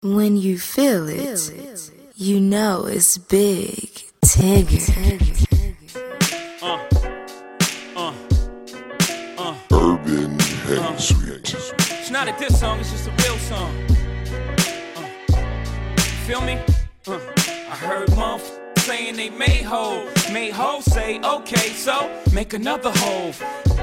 When you feel it, you know it's big. Tigger. Urban Hang Suite. It's not a diss song, it's just a real song. Uh, feel me? Uh, I heard motherfuckers saying they made hoe. Made hoe say, okay, so make another hoe.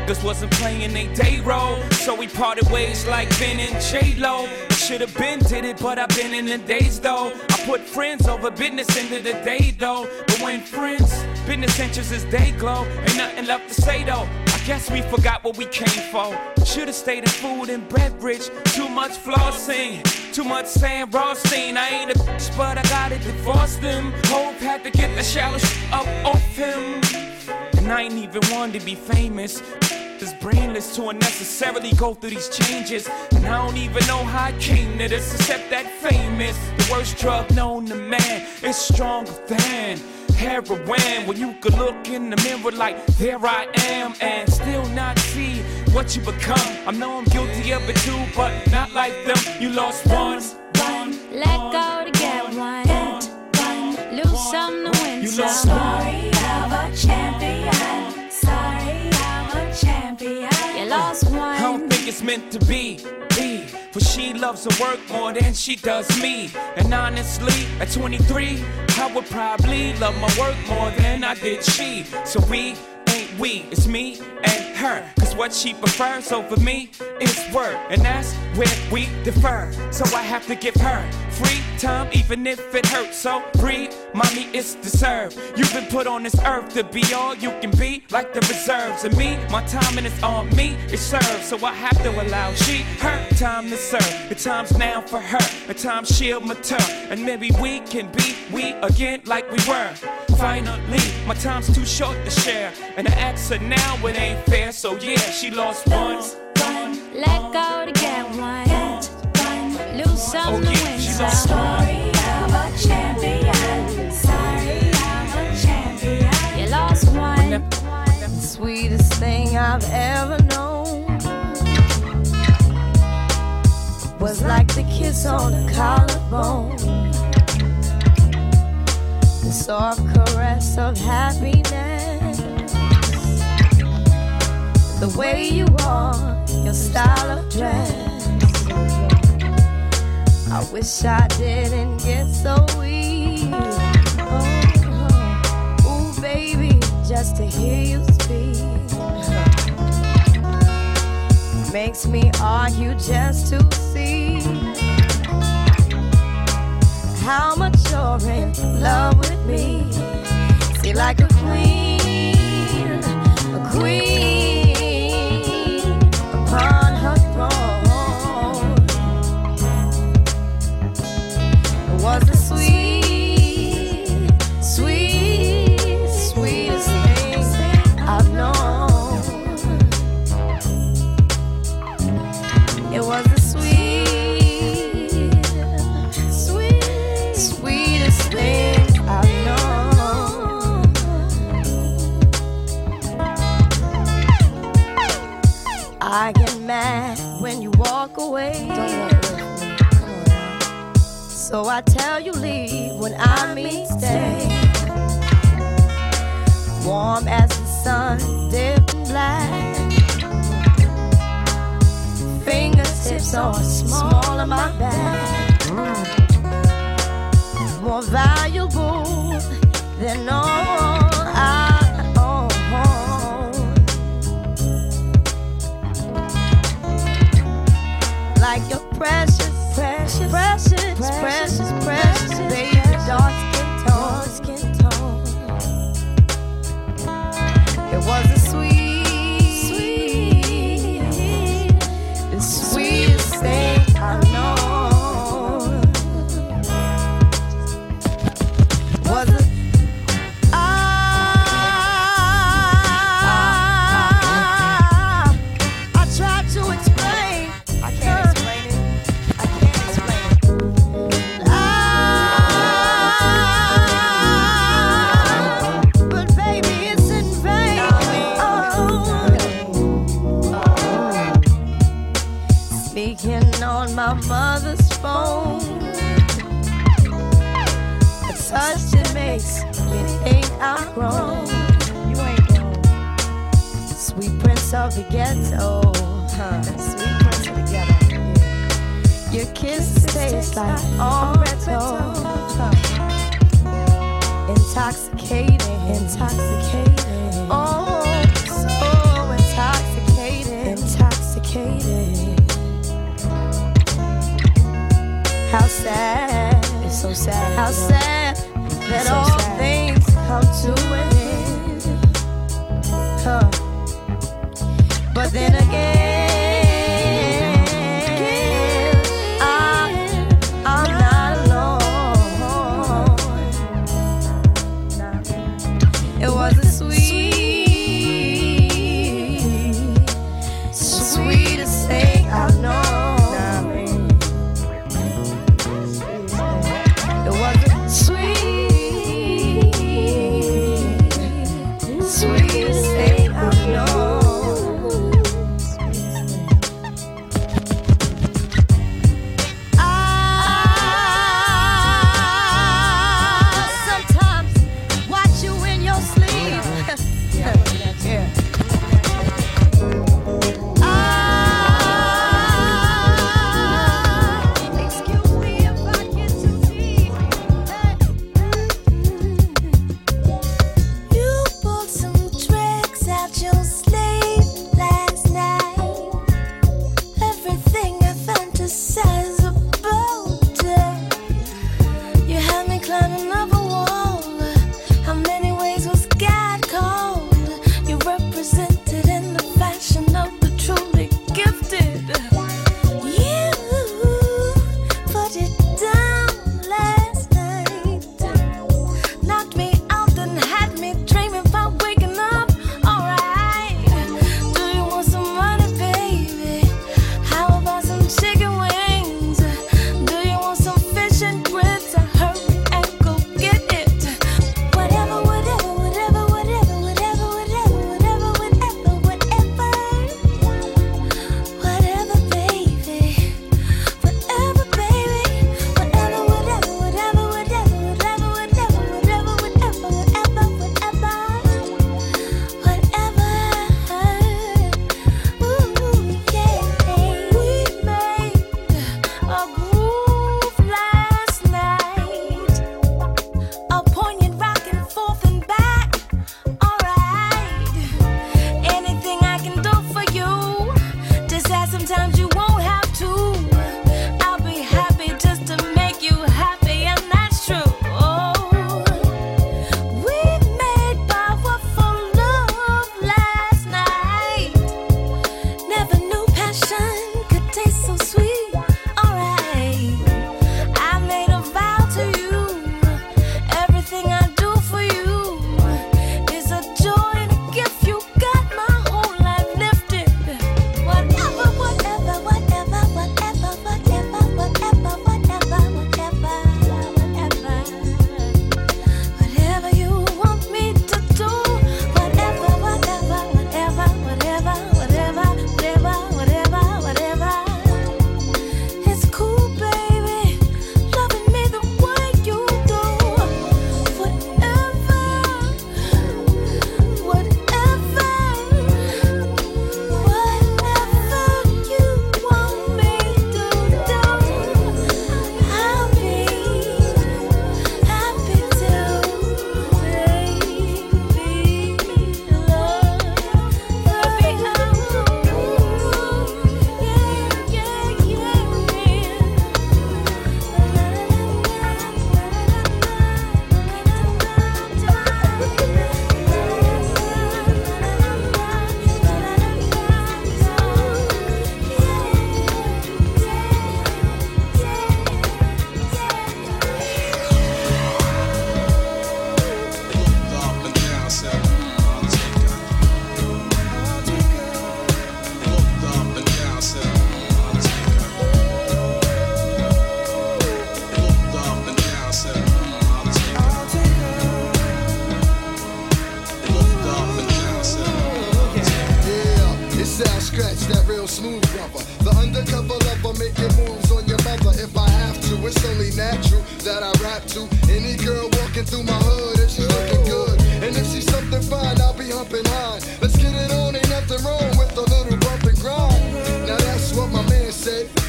This wasn't playing they day role, so we parted ways like Ben and J Lo. Should've been did it, but I've been in the days though. I put friends over business into the day though. But when friends, business interests is day glow, ain't nothing left to say though. I guess we forgot what we came for. Should've stayed in food and beverage. Too much flossing, too much saying Rothstein. I ain't a bitch, but I gotta divorce them. Hope had to get the shallow up off him. And I ain't even one to be famous. Is brainless to unnecessarily go through these changes. And I don't even know how I came to this, except that famous. The worst drug known to man is stronger than heroin. When you could look in the mirror like, there I am, and still not see what you become. I know I'm guilty of it too, but not like them. You lost one. one, Let go to get one. Lose some to win You some. lost Sorry, I'm a champion. Lost I don't think it's meant to be. Be. For she loves her work more than she does me. And honestly, at 23, I would probably love my work more than I did she. So we we, it's me and her. Cause what she prefers over me is work. And that's where we defer. So I have to give her free time, even if it hurts. So breathe, mommy, it's deserved. You've been put on this earth to be all you can be, like the reserves. And me, my timing is on me, it serves. So I have to allow she, her time to serve. The time's now for her, the time she'll mature. And maybe we can be we again like we were. Finally, my time's too short to share. And I ask her now, it ain't fair. So yeah, she lost one. Let go to get one. one, Lose some Oh, to yeah, win she some. lost Sorry, I'm a champion. Sorry, I'm a champion. You lost one. The sweetest thing I've ever known was like the kiss on the collarbone, the soft caress of happiness, the way you are, your style of dress. I wish I didn't get so weak. Oh, oh, ooh, baby, just to hear you speak makes me argue just to how much you're in love with me. See, like a queen, a queen now. So I tell you leave when I mean stay. Warm as the sun, in black. Fingertips are small on my back. More valuable than all sweet.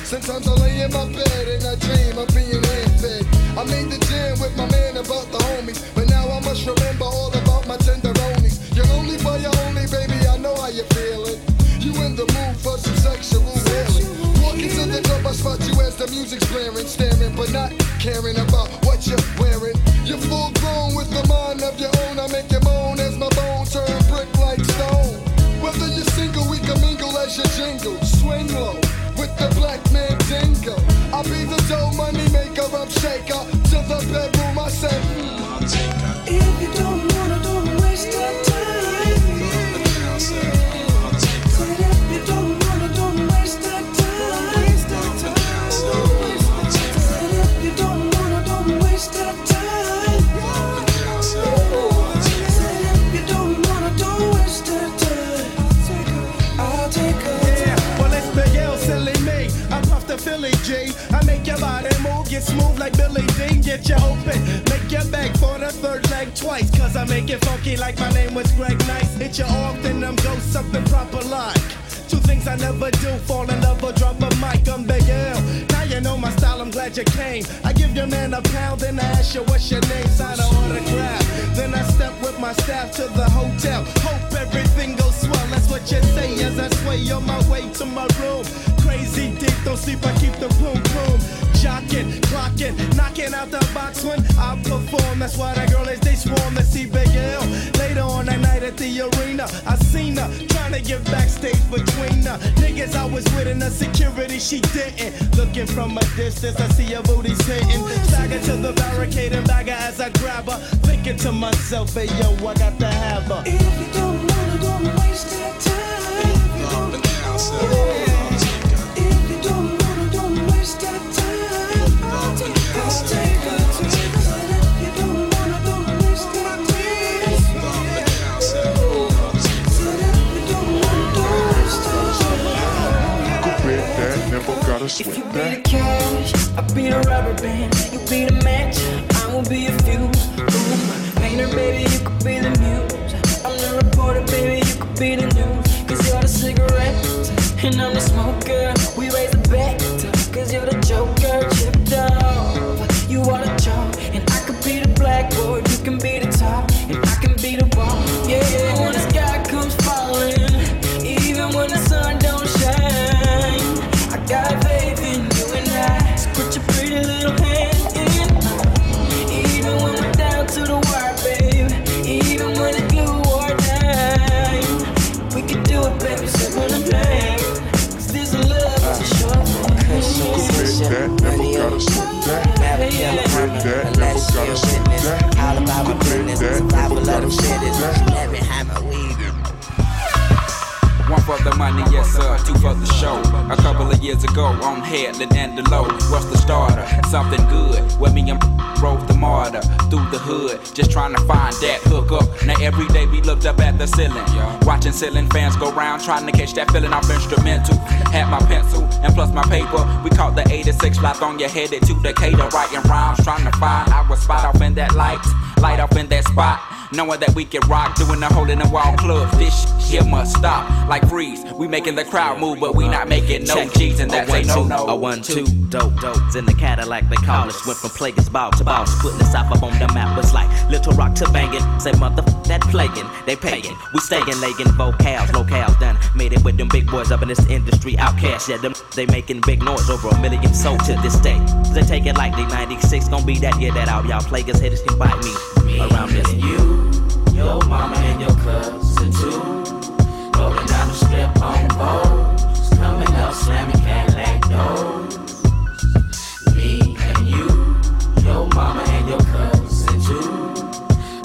Sometimes I lay in my bed and I dream of being hand fed. I made the jam with my man about the homies, but now I must remember all about my tenderonies. You're only for your only, baby. I know how you're feeling. You in the mood for some sexual healing. Walking to the club, I spot you as the music's blaring, staring, but not caring about what you're wearing. You're full grown with the mind of your own. I make you moan as my bone turn brick like stone. Whether you're single, we can mingle as you jingle. Swing low shaker. To the bedroom, I said, mm. Get you open, make your back for the third leg twice. Cause I make it funky like my name was Greg Nice. Hit you off, then I'm go something proper like. Two things I never do, fall in love or drop a mic. I'm Big L. Now you know my style, I'm glad you came. I give your man a pound, then I ask you what's your name, sign an autograph. Then I step with my staff to the hotel. Hope everything goes swell, that's what you say as I sway on my way to my room. Crazy deep, don't sleep, I keep the boom boom. Jocking, clocking, knocking out the box when I perform. That's why the girl is they swarm to see Big L. Later on that night at the arena, I seen her trying to get backstage between the niggas I was with and the security she didn't. Looking from a distance, I see her booty's hitting. Stagger to the barricade and bagger as I grab her. Thinking to myself, hey yo, I got to have her. If you don't wanna, don't waste your time. If you don't wanna, years ago, on Headland and Delowe. What's the starter? Something good. With me and drove the MARTA through the hood, just trying to find that hook up. Now every day we looked up at the ceiling, watching ceiling fans go round, trying to catch that feeling off instrumental. Had my pencil and plus my paper. We caught the 86 flight on your headed to Decatur, writing rhymes, trying to find our spot off in that light, light off in that spot. Knowing that we can rock, doing the hole in the wall club. This shit here must stop. Like freeze, we making the crowd move, but we not making no. G's, and that's a a no no. A one, two, dope, dopes in the Cadillac. They call us. Went from Player's Ball to boss, putting us up on the map. Was like Little Rock to banging. Say mother that plaguing, they paying. We staying legging vocals, locales done. Made it with them big boys up in this industry. OutKast, yeah, them they making big noise over a million sold to this day. They take it like they 96, gon' be that year that out. Y'all Plagueis haters can bite me around this. You, your mama and your cousin too. Rolling down the strip on boats. Coming up, slamming Cadillac doors. Me and you, your mama and your cousin too.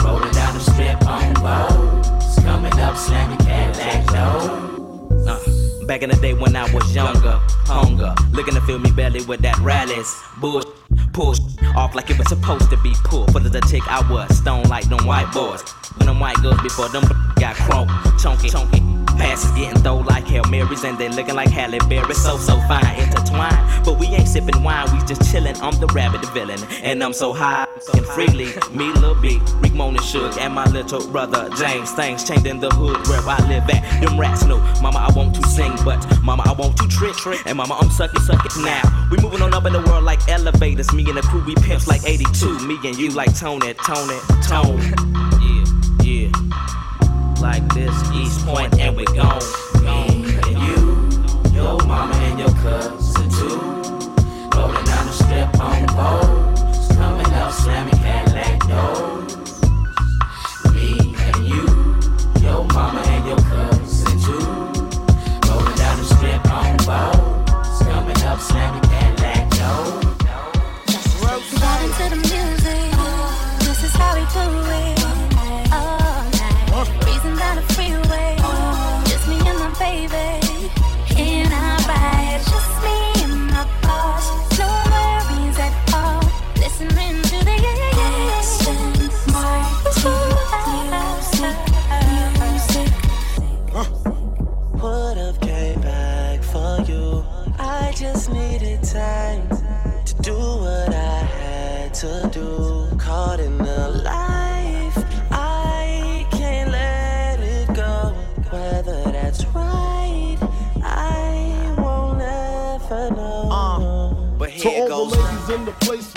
Rolling down the strip on boats. Coming up, slamming Cadillac doors. Uh, back in the day when I was younger, hunger, looking to fill me belly with that rallies, bush, push off like it was supposed to be pulled. Full of the tick, I was stone like them white boys. When them white girls before them got crunk, chunky, chunky. Passes getting though like Hail Marys and they looking like Halle Berry. So, so fine, intertwined. But we ain't sipping wine, we just chilling. I'm the rabbit, the villain. And I'm so high and freely. Me, Lil B, Rick and Shook, and my little brother James. Things changed in the hood where I live at. Them rats know, Mama, I want to sing, but Mama, I want to trick. Trick And Mama, I'm sucking, sucking now. We moving on up in the world like elevators. Me and the crew, we pimps like 82. Me and you like Tony, Tony, Tone. Yeah, yeah. Like this, East Point, and we gone. Me and you, your mama and your cousin too. Rolling down the strip on boats. Coming up, slamming Cadillac doors. To do. Caught in the life,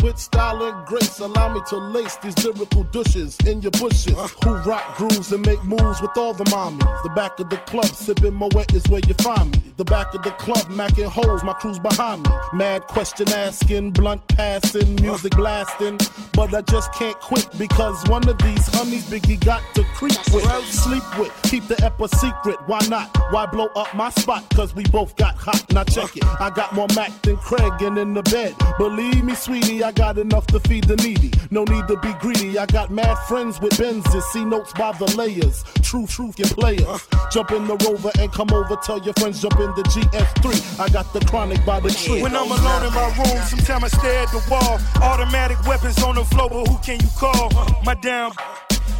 with style and grace, allow me to lace these lyrical douches in your bushes. Who rock grooves and make moves with all the mommies. The back of the club, sipping Moet is where you find me. The back of the club, macking holes, my crew's behind me. Mad question asking, blunt passing, music blasting. But I just can't quit because one of these honeys Biggie got to creep with, sleep with, keep the ep a secret. Why not? Why blow up my spot? Cause we both got hot. Now check it. I got more Mac than Craig and in the bed. Believe me, sweetie, I got enough to feed the needy. No need to be greedy. I got mad friends with Benzes. See notes by the layers. True, truth, get players. Jump in the rover and come over. Tell your friends jump in the GS3. I got the chronic by the tree. When I'm alone in my room, sometimes I stare at the wall. Automatic weapons on the floor, but who can you call? My damn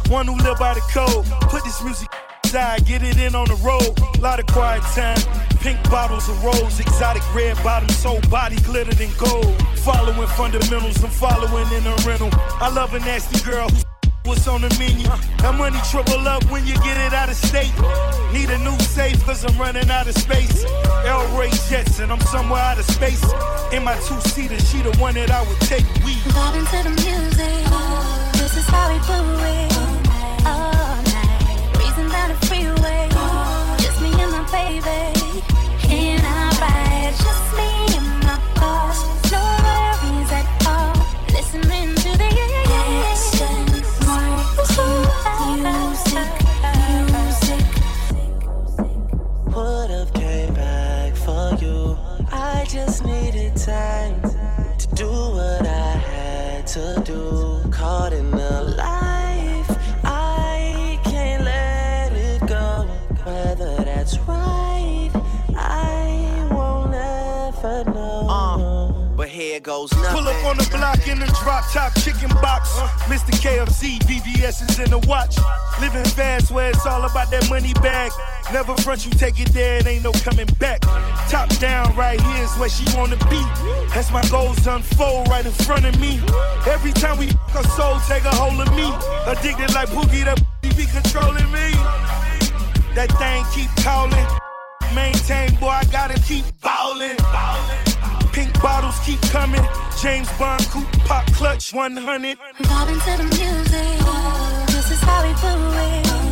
one who live by the code. Put this music aside, get it in on the road. Lot of quiet time. Pink bottles of rose, exotic red bottoms, soul body glittered in gold. Following fundamentals, I'm following in a rental. I love a nasty girl who's What's on the menu? That money triple up when you get it out of state. Need a new safe cause I'm running out of space. Elroy Jetson, I'm somewhere out of space. In my two seater, she the one that I would take. We Vibing to the music. This is how we do it. All freeway. Just me and my baby. In our ride. Just me and my boss. No worries at all. Listening to the music. I Would've came back for you. I just needed time to do what I had to do. Caught in the goes nothing. Pull up on the block in the drop top chicken box. Mr. KFC, VVS is in the watch. Living fast where it's all about that money bag. Never front you take it there, it ain't no coming back. Top down, right here is where she wanna be. As my goals unfold right in front of me. Every time we her soul take a hold of me. Addicted like Boogie, that be controlling me. That thing keep calling. Maintain, boy, I gotta keep ballin'. Pink bottles keep coming. James Bond coupe pop clutch 100. Vibing to the music. This is how we do it.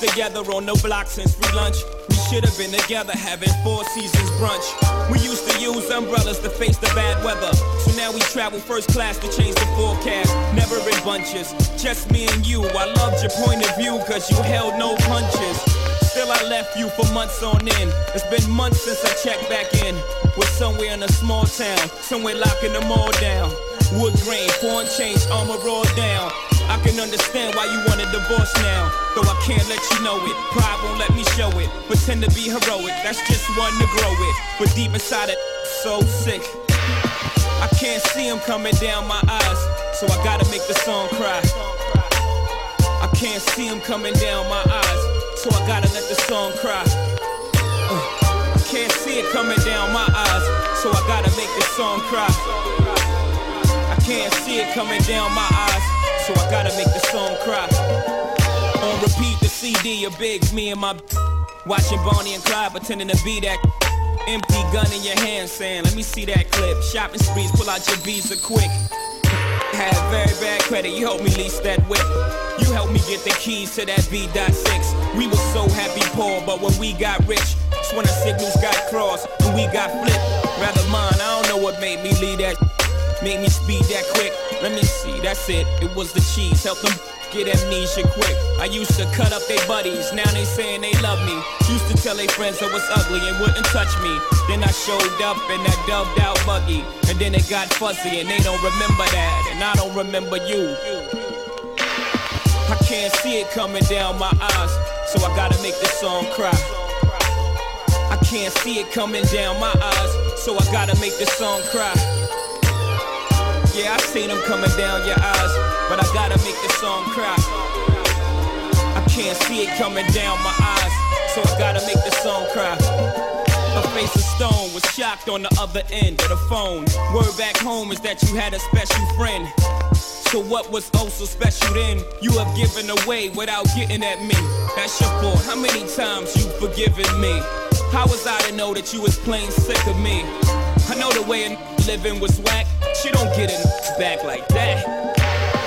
Together on the block since free lunch. We should have been together having four seasons brunch. We used to use umbrellas to face the bad weather. So now we travel first class to change the forecast. Never in bunches, just me and you. I loved your point of view, cause you held no punches. Still, I left you for months on end. It's been months since I checked back in. We're somewhere in a small town, somewhere locking them all down. Wood grain, foreign change, armor all down. I can understand why you want a divorce now. Though I can't let you know it. Pride won't let me show it. Pretend to be heroic, that's just one to grow it. But deep inside it, so sick. I can't see him coming down my eyes, so I gotta make the song cry. I can't see him coming down my eyes, so I gotta let the song cry. Uh, I can't see it coming down my eyes, so I gotta make the song cry. I can't see it coming down my eyes, so I gotta make the song cry. On repeat, the CD of Biggs, me and my watching Bonnie and Clyde pretending to be that empty gun in your hand, saying, "Let me see that clip." Shopping sprees, pull out your visa quick. Had very bad credit, you helped me lease that whip. You helped me get the keys to that B.6. We were so happy poor, but when we got rich, that's when our signals got crossed, and we got flipped. Rather mine, I don't know what made me leave that. Made me speed that quick. Let me see, that's it. It was the cheese. Help them get amnesia quick. I used to cut up their buddies, now they saying they love me. Used to tell their friends I was ugly and wouldn't touch me. Then I showed up in that dubbed out buggy. And then it got fuzzy and they don't remember that. And I don't remember you. I can't see it coming down my eyes, so I gotta make this song cry. I can't see it coming down my eyes, so I gotta make this song cry. Yeah, I seen them coming down your eyes, but I gotta make this song cry. I can't see it coming down my eyes, so I gotta make this song cry. Her face of stone was shocked on the other end of the phone. Word back home is that you had a special friend. So what was oh so special then? You have given away without getting at me. That's your fault. How many times you forgiven me? How was I to know that you was plain sick of me? I know the way a living was whack. She don't get it back like that.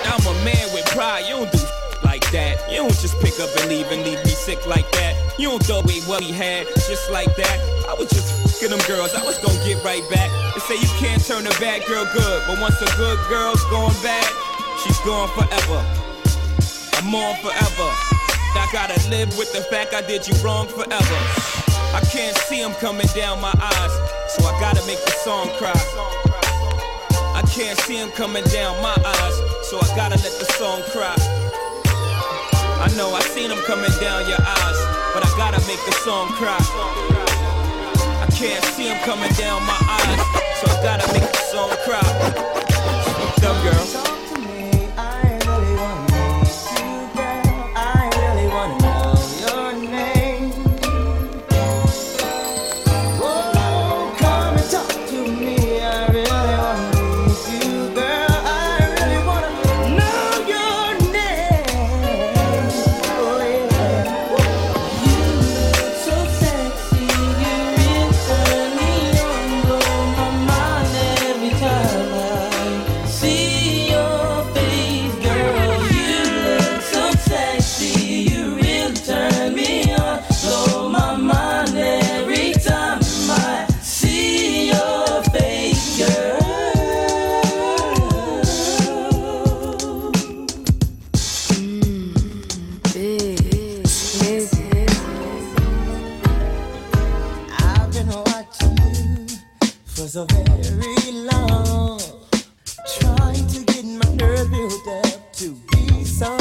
I'm a man with pride. You don't do like that. You don't just pick up and leave and leave me sick like that. You don't throw away what he had just like that. I was just fucking them girls. I was gonna get right back. They say you can't turn a bad girl good, but once a good girl's gone bad, she's gone forever. I'm on forever. I gotta live with the fact I did you wrong forever. I can't see him coming down my eyes, so I gotta make the song cry. Can't see him coming down my eyes, so I gotta let the song cry. I know I seen him coming down your eyes, but I gotta make the song cry. I can't see him coming down my eyes, so I gotta make the song cry. Up, girl? To be so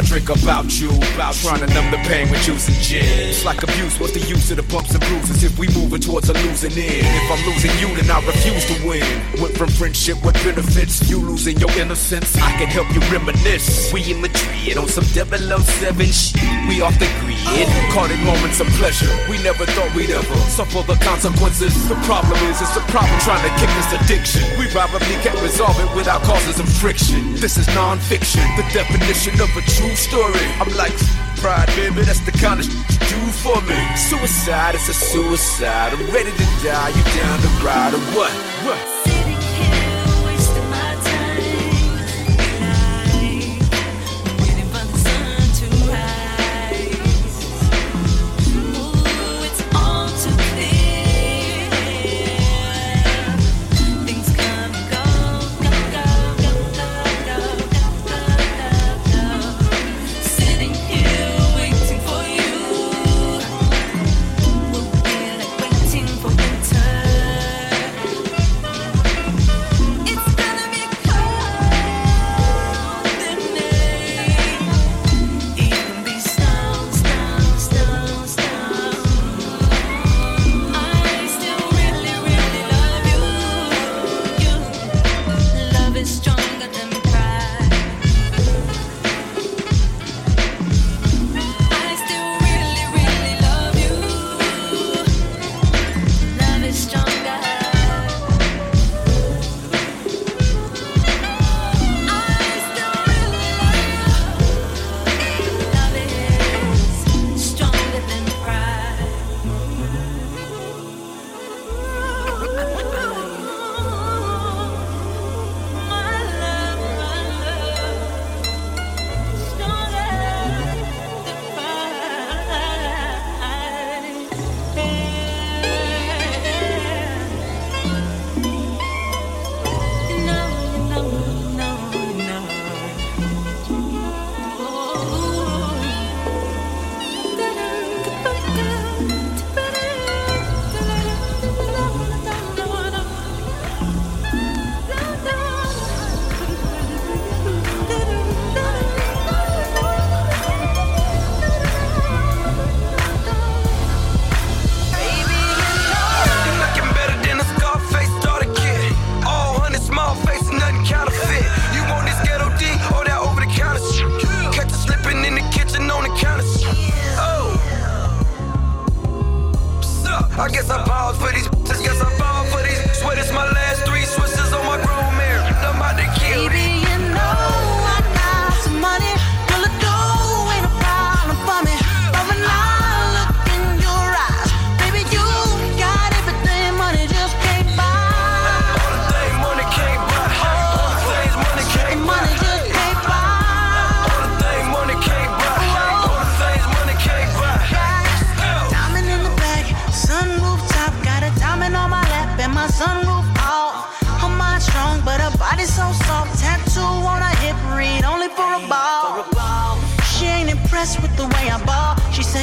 I drink about you. About trying to numb the pain with and gin. It's like abuse. What's the use of the bumps and bruises if we moving towards a losing end? If I'm losing you, then I refuse to win. Went from friendship with benefits, you losing your innocence. I can help you reminisce. We in Madrid on some devil 007 shit. We off the grid, caught in moments of pleasure. We never thought we'd ever suffer the consequences. The problem is, it's the problem trying to kick this addiction. We probably can't resolve it without causes of friction. This is non-fiction, the definition of a true story. I'm like pride, baby, that's the kind of do for me. Suicide, it's a suicide. I'm ready to die, you down to ride or what? What?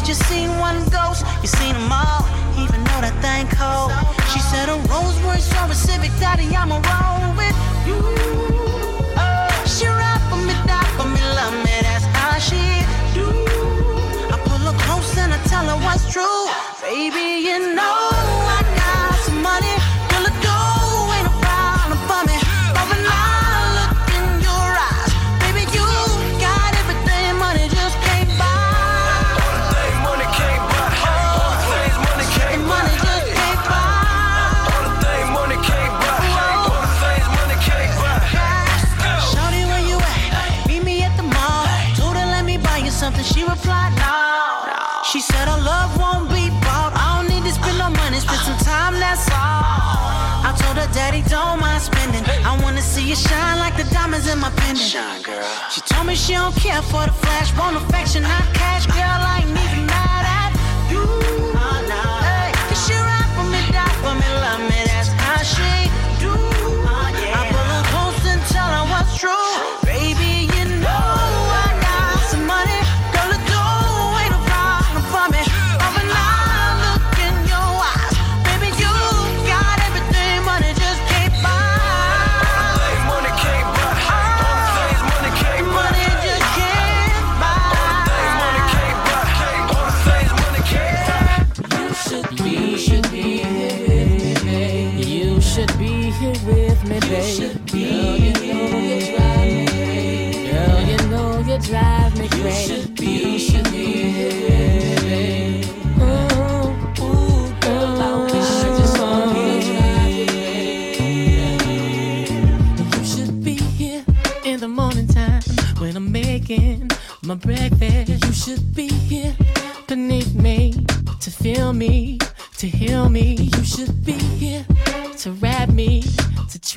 You seen one ghost, you seen them all, even though that thing cold. She said a Rolls Royce or a Civic, Daddy, I'ma roll with you. Oh, she ride for me, die for me, love me, that's how she do. I pull her close and I tell her what's true. Baby, you know you shine like the diamonds in my pendant. Shine, girl. She told me she don't care for the flash, want affection, not cash. Girl, I ain't even mad at you. Hey, 'cause she ride for me, die for me, love me. That's how she do. Oh, I pull her close and tell her what's true.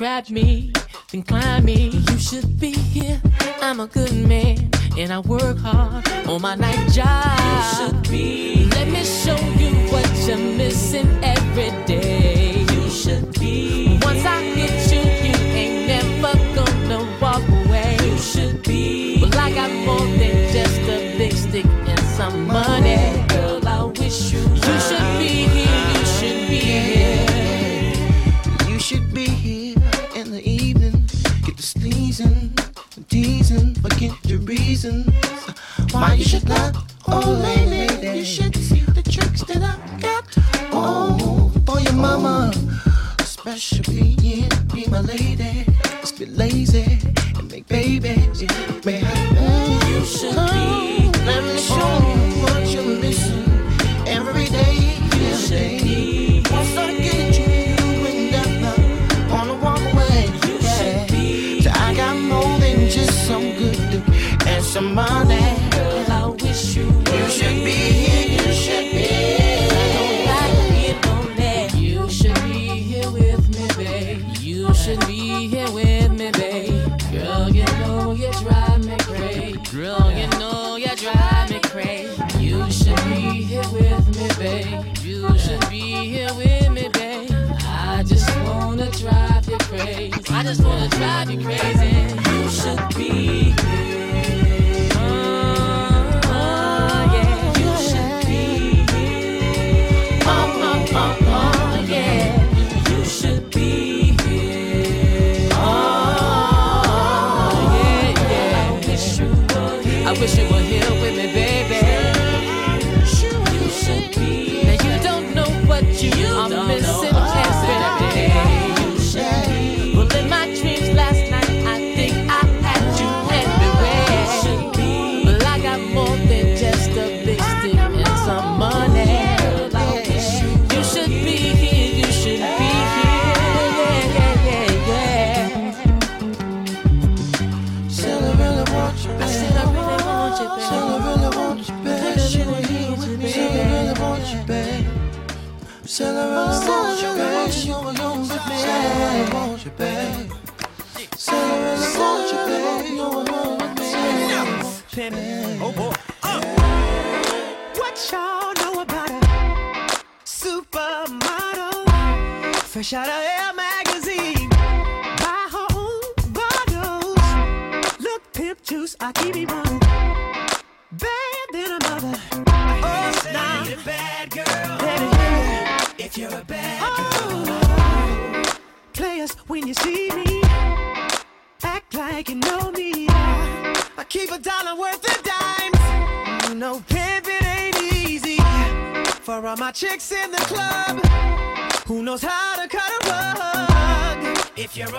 trap me, then climb me. You should be here. I'm a good man, and I work hard on my night job.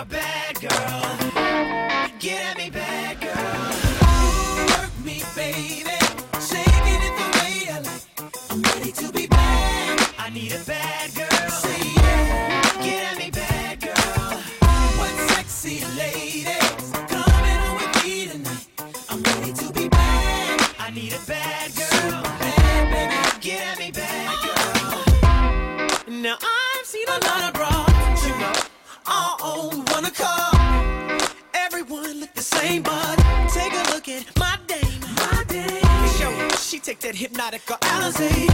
back. Hpnotiq or Alizé.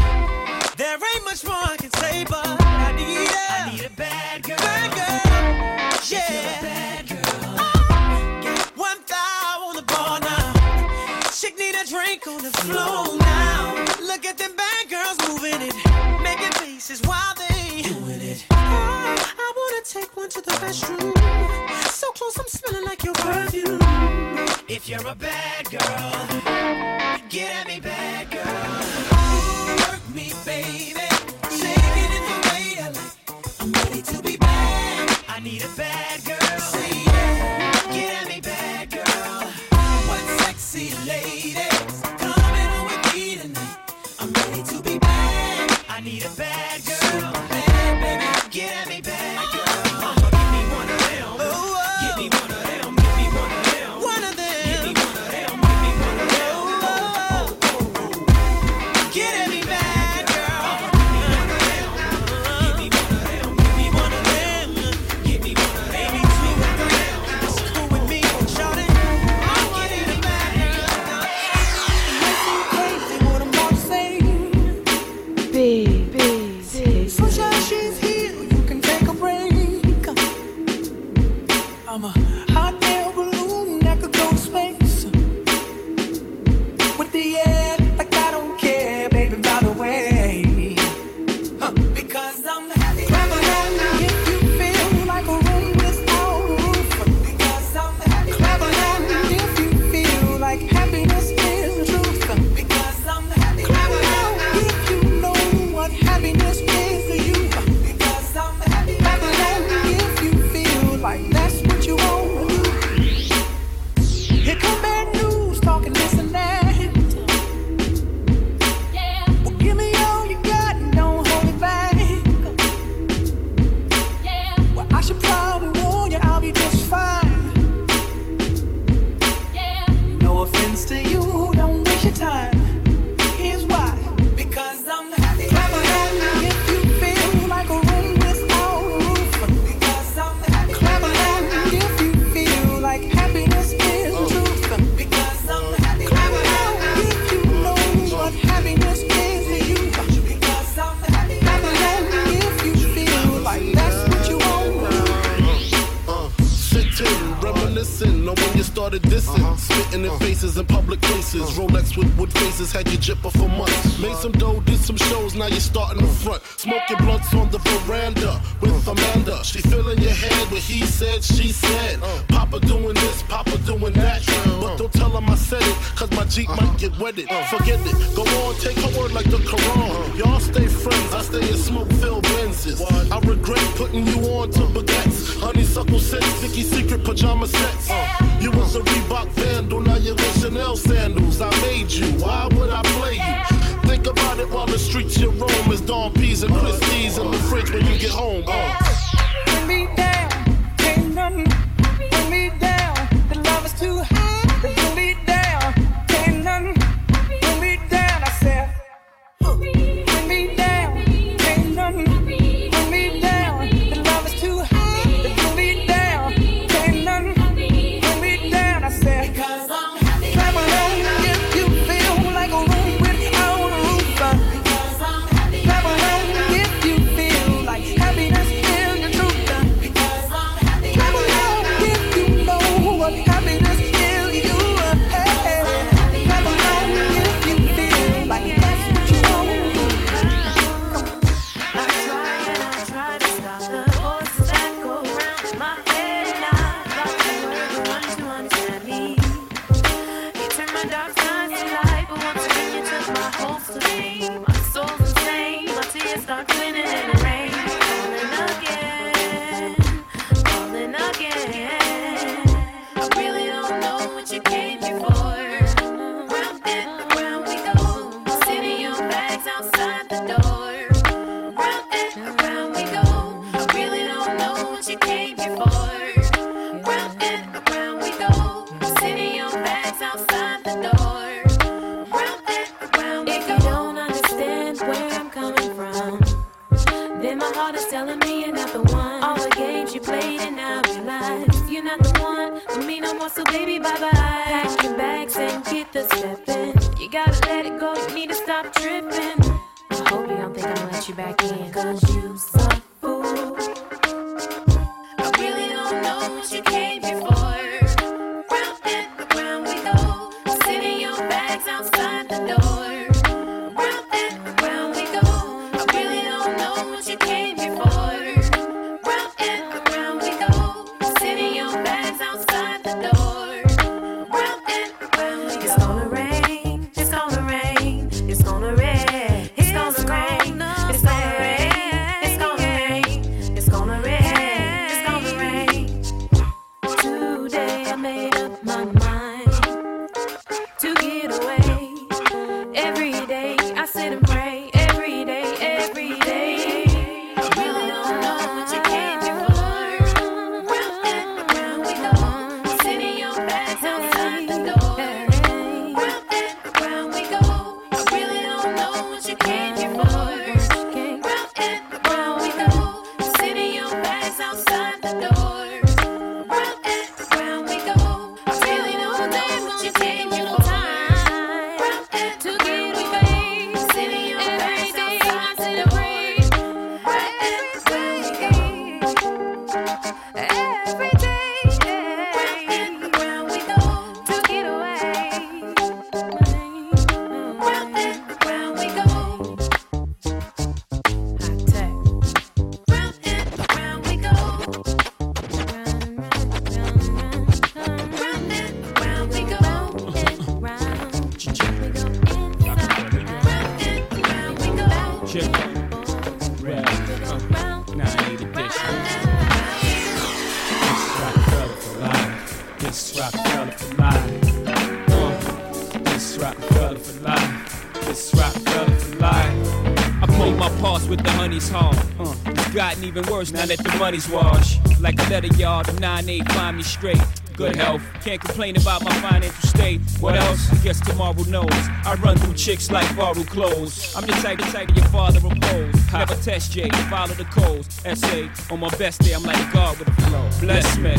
first, now that the money's washed. Like a letter, y'all, the 9-8 find me straight good health. Can't complain about my financial state. What else? I guess tomorrow knows. I run through chicks like borrowed clothes. I'm the type, the type of your father opposed. Never test J, follow the codes. SA, on my best day, I'm like God with a flow. Bless me.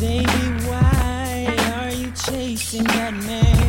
Baby, why are you chasing that man?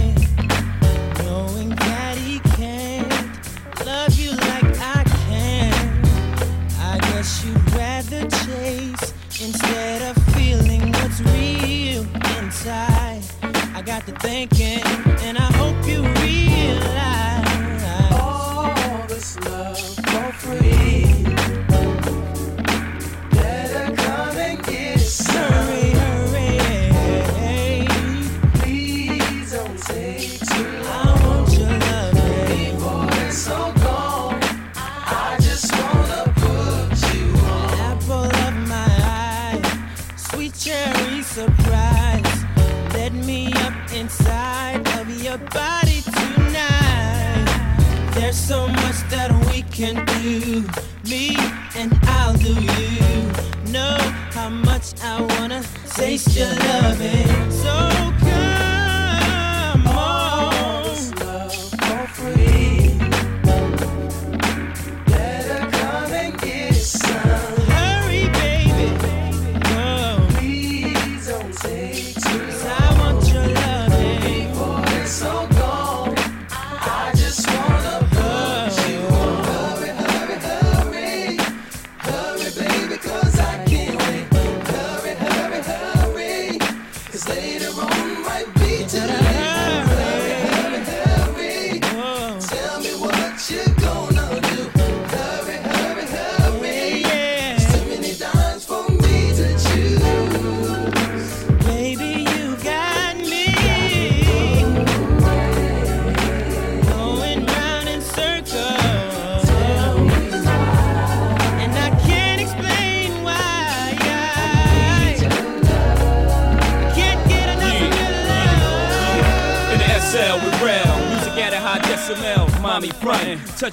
waste your loving.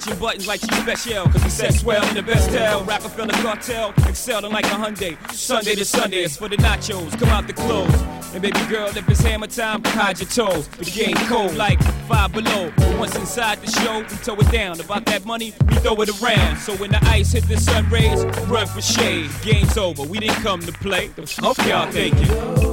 punching buttons like she's special. Cause we said swell in the best tell. Rockefeller cartel, excelling like a Hyundai. Sunday to Sunday, it's for the nachos. Come out the clothes. And baby girl, if it's hammer time, hide your toes. The game cold like five below. But once inside the show, we tow it down. About that money, we throw it around. So when the ice hit the sun rays, run for shade. Game's over, we didn't come to play. The fuck y'all thinking?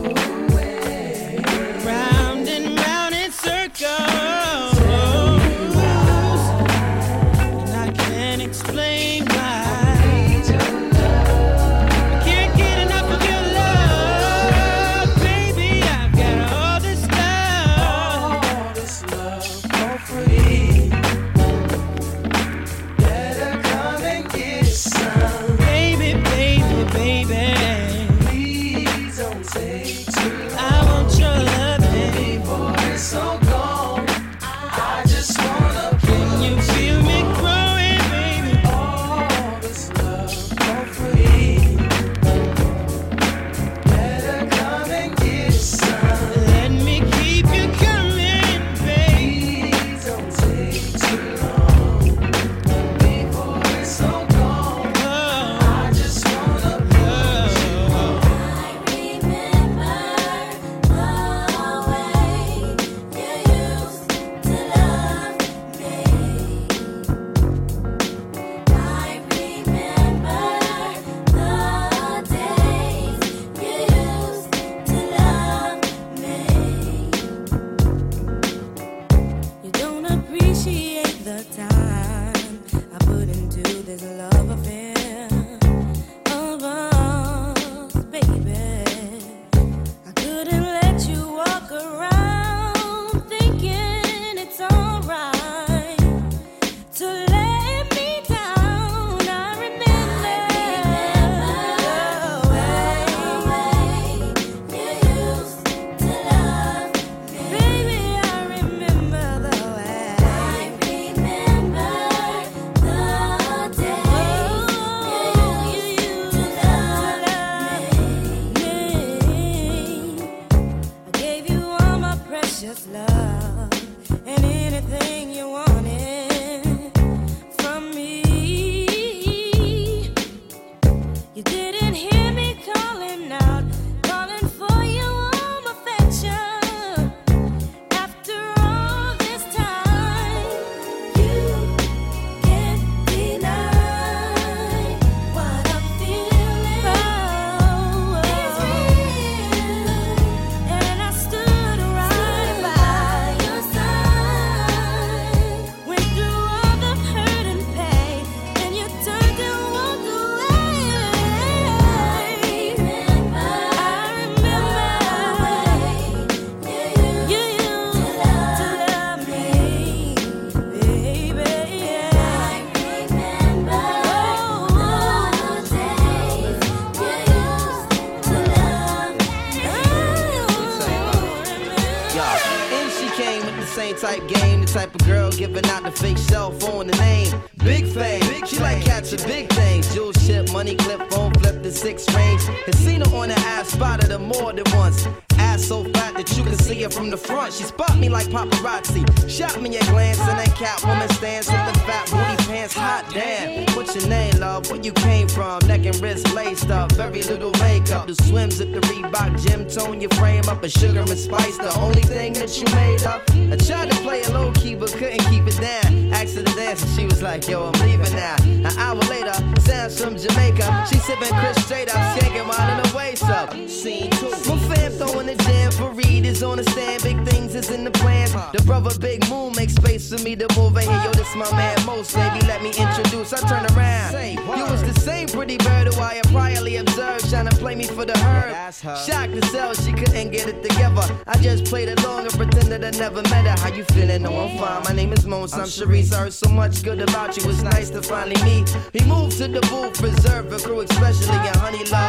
Swims at the Reebok gym tone your frame up, a sugar and spice. The only thing that you made up. I tried to play it low key, but couldn't keep it down. To dance, and she was like, Yo, I'm leaving now. An hour later, sounds from Jamaica. She sipping Chris straight up, skanking while in the waist up. Scene two. My fam throwing the jam for Reed is on the stand. Big things is in the plans. The brother Big Moon makes for me to move in here. Yo, this my man Most, baby. Let me introduce. I turn around. You was the same pretty bird who I had priorly observed, trying to play me for the herb. Shocked to sell, she couldn't get it together. I just played along and pretended I never met her. How you feeling? No, I'm fine. My name is Mons. I'm Sharice. I heard so much good about you. It's nice to finally meet. He moved to the booth, reserved for crew, especially. And Honey Love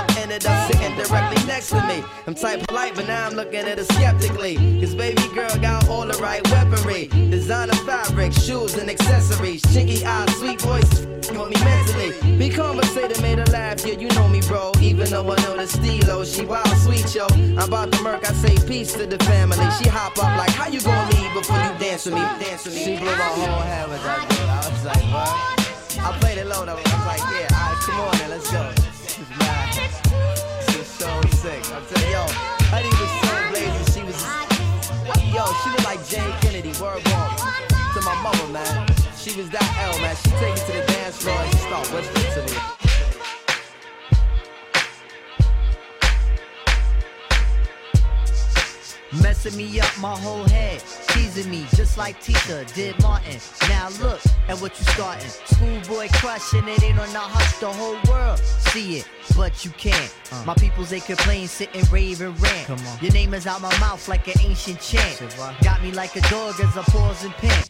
me. I'm type polite, but now I'm looking at her skeptically. Cause baby girl got all the right weaponry. Designer fabric, shoes and accessories. Chinky eyes, sweet voice, want me mentally. Be conversated, made her laugh. Yeah, you know me, bro. Even though I know the stilo, she wild sweet, yo. I'm about to murk, I say peace to the family. She hop up like, how you gonna leave before you dance with me? Dance with me. She blew my whole head with that girl. I was like, what? I played it low though. I was like, yeah, alright, come on then, let's go. So sick. I'm telling yo, Honey was so blazing. She was, yo, she was like Jayne Kennedy, word walk. To my mother, man. She was that L, man. She take it to the dance floor and she start whispering to me. Messing me up my whole head, teasing me just like Tisha did Martin. Now look at what you starting. Schoolboy crushing it ain't on the hush, the whole world see it, but you can't. Uh. My peoples they complain, sit and rave and rant. Come on. Your name is out my mouth like an ancient chant. Got me like a dog as I pause and pant.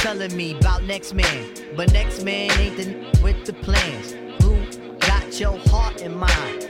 Telling me about next man, but next man ain't the with the plans. Who got your heart in mind?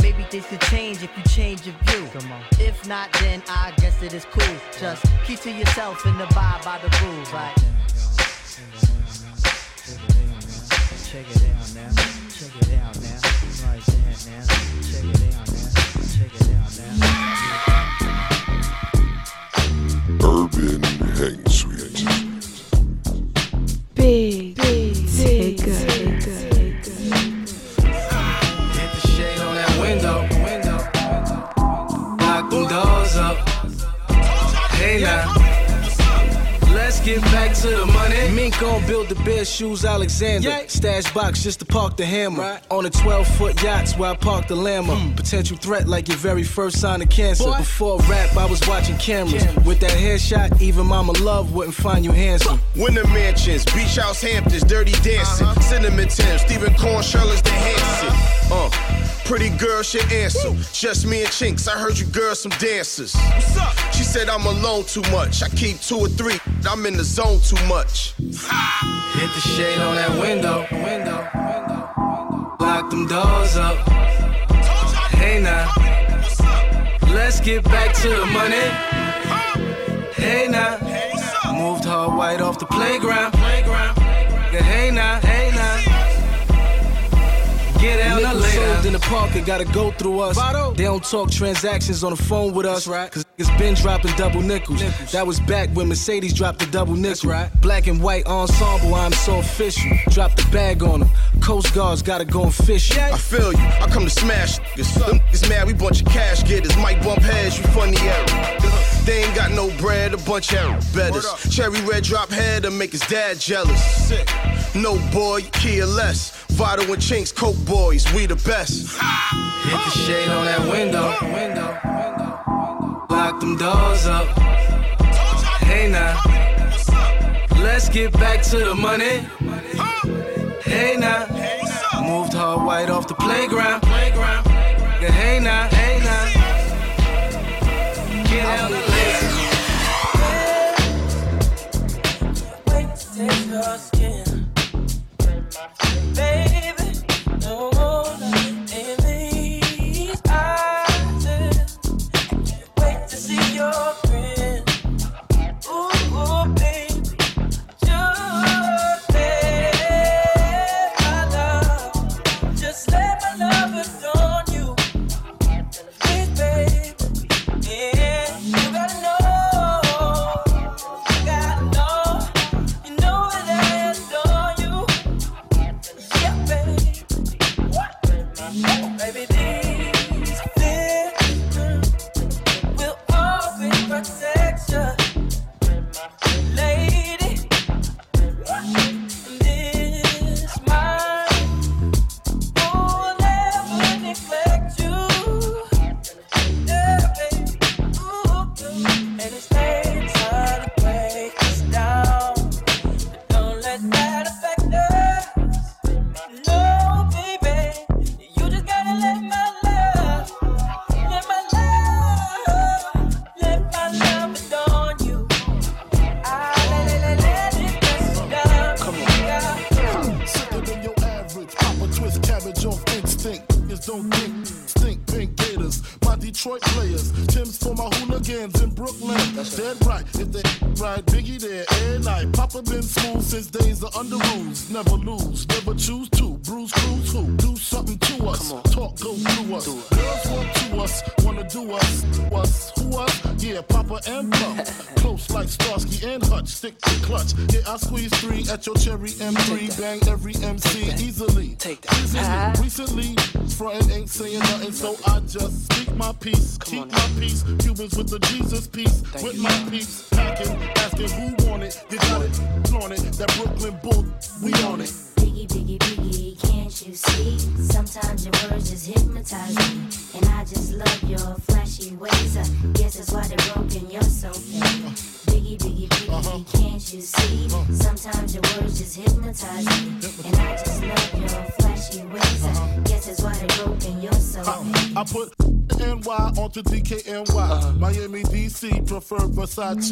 Maybe things could change if you change your view. If not, then I guess it is cool. Just keep to yourself and abide by the rules, right? Check it out now. Check it out now. Right there now. Check it out now. Check it out now. Urban Hang get back to the money. Mink gon' build the bare shoes, Alexander. Stash box just to park the hammer. On a 12 foot yachts where I park the llama. Hmm. Potential threat like your very first sign of cancer. Boy. Before rap, I was watching cameras. With that headshot, even Mama Love wouldn't find you handsome. Winter mansions, beach house Hamptons, dirty dancing, uh-huh. cinnamon Tim, Stephen Corn, Shirley's the Hanson. Uh-huh. Uh, pretty girl should answer. Just me and Chinx, I heard you girls some dancers. What's up? She said I'm alone too much. I keep two or three. I'm in the zone too much. Hit the shade on that window. Window. Lock them doors up. Hey now. Let's get back to the money. Hey now. Moved hard white off the playground. Yeah, hey now. Get out park, it gotta go through us. They don't talk transactions on the phone with us. Right? Cause niggas been dropping double nickels. That was back when Mercedes dropped the double nickel. Right. Black and white ensemble, I'm so official. Drop the bag on them. Coast Guards gotta go and fish. I feel you. I come to smash niggas. Them niggas mad, we bunch of cash getters. Mike bump heads, you funny era. They ain't got no bread, a bunch of betters. Cherry red drop head to make his dad jealous. Sick. No boy, Kia less. Vital and Chinx, Coke boys, we the best. Hit the shade on that window. Lock them doors up. Hey now. Let's get back to the money. Hey now. Moved hard white off the playground. Yeah, hey now, hey now. Get out the Wait to taste your skin. Baby, no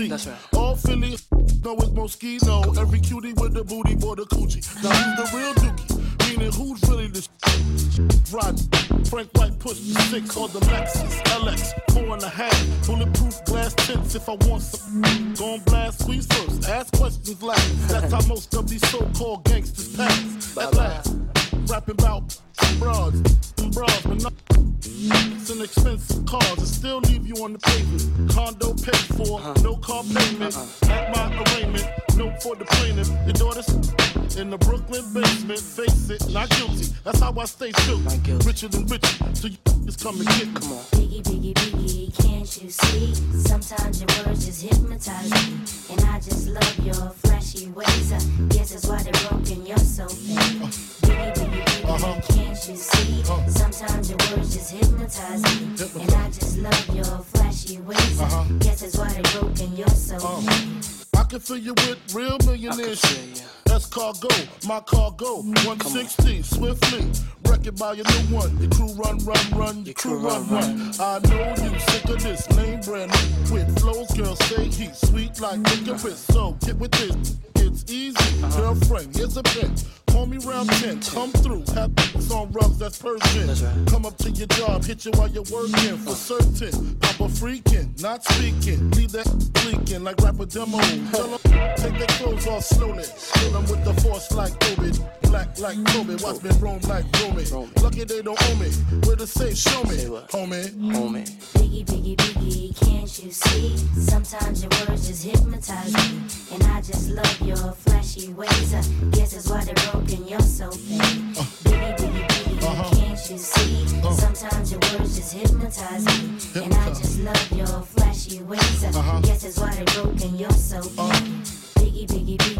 Versace. That's right. All Philly Brooklyn basement. Face it, not guilty. That's how I stay true. Richer than richer, so you just come and get me. Come on. Biggie, biggie, biggie, can't you see? Sometimes your words just hypnotize me. And I just love your flashy ways. I guess that's why they're broken, you're so fake. Biggie, biggie, biggie, uh-huh. can't you see? Uh-huh. Sometimes your words just hypnotize me. And I just love your flashy ways. I uh-huh. guess that's why they're broken, you're so fake. I can fill you with real millionaire shit. That's cargo, my cargo. 160, swiftly. Wreck it by your new one. Your crew run, run, run. Your crew run, run. I know you sick of this name brand with flows, girl. Say heat sweet like licorice. So get with this. It's easy, girlfriend. Here's a bit. Call me round 10, come through. Have this on rugs, that's Persian. Come up to your job, hit you while you're working for certain. Pop but freaking, not speaking. Leave that leaking like rapper demo. Tell 'em take their clothes off slowly. 'Em with the force like Obi. Black like Kobe. Watch me roam like Romy. Lucky they don't owe me. Where to say, show me, homie. Homie. Biggie, biggie, biggie, can't you see? Sometimes your words just hypnotize me. And I just love your flashy ways. I guess that's why they're broken, you're so fake. Biggie, biggie, biggie, uh-huh. can't you see? Uh-huh. Sometimes your words just hypnotize me. And I just love your flashy ways. I uh-huh. guess that's why they're broken, you're so fake. Biggie, biggie, biggie,